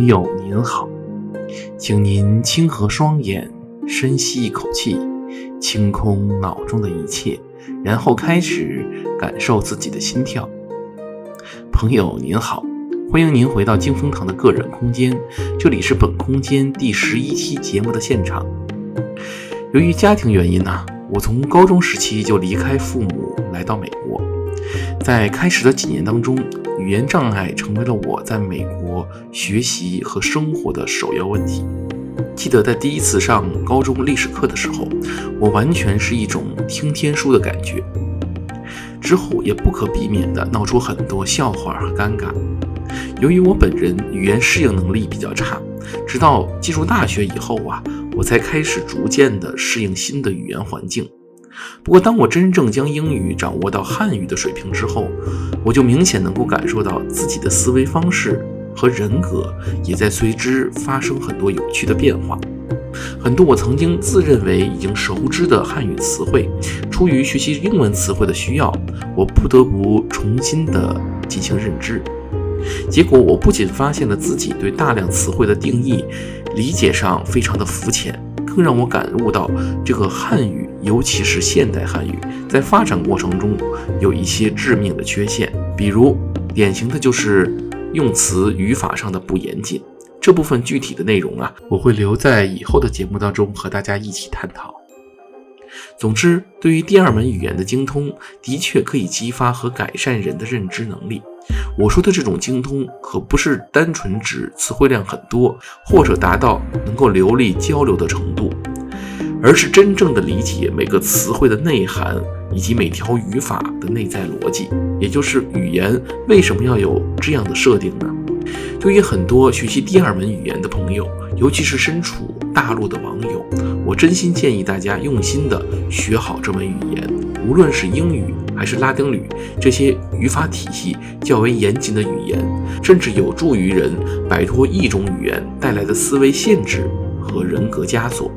朋友您好，请您轻合双眼，深吸一口气，清空脑中的一切，然后开始感受自己的心跳。朋友您好，欢迎您回到金风堂的个人空间，这里是本空间第十一期节目的现场。由于家庭原因呢、我从高中时期就离开父母来到美国，在开始的几年当中。语言障碍成为了我在美国学习和生活的首要问题。记得在第一次上高中历史课的时候，我完全是一种听天书的感觉。之后也不可避免地闹出很多笑话和尴尬。由于我本人语言适应能力比较差，直到进入大学以后啊，我才开始逐渐地适应新的语言环境。不过，当我真正将英语掌握到汉语的水平之后，我就明显能够感受到自己的思维方式和人格也在随之发生很多有趣的变化。很多我曾经自认为已经熟知的汉语词汇，出于学习英文词汇的需要，我不得不重新的进行认知。结果，我不仅发现了自己对大量词汇的定义理解上非常的肤浅。让我感悟到，这个汉语，尤其是现代汉语，在发展过程中有一些致命的缺陷。比如，典型的就是用词语法上的不严谨。这部分具体的内容啊，我会留在以后的节目当中和大家一起探讨。总之，对于第二门语言的精通，的确可以激发和改善人的认知能力。我说的这种精通，可不是单纯指词汇量很多，或者达到能够流利交流的程度，而是真正的理解每个词汇的内涵，以及每条语法的内在逻辑。也就是语言为什么要有这样的设定呢？对于很多学习第二门语言的朋友，尤其是身处大陆的网友，我真心建议大家用心的学好这门语言，无论是英语还是拉丁语，这些语法体系较为严谨的语言，甚至有助于人摆脱一种语言带来的思维限制和人格枷锁。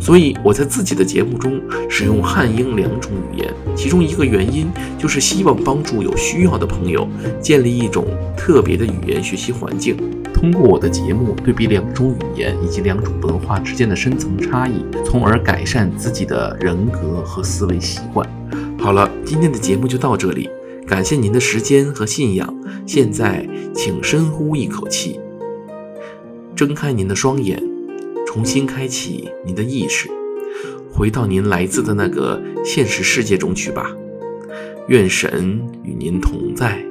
所以我在自己的节目中使用汉英两种语言，其中一个原因就是希望帮助有需要的朋友建立一种特别的语言学习环境。通过我的节目对比两种语言以及两种文化之间的深层差异，从而改善自己的人格和思维习惯。好了，今天的节目就到这里，感谢您的时间和信仰。现在，请深呼一口气，睁开您的双眼，重新开启您的意识，回到您来自的那个现实世界中去吧。愿神与您同在。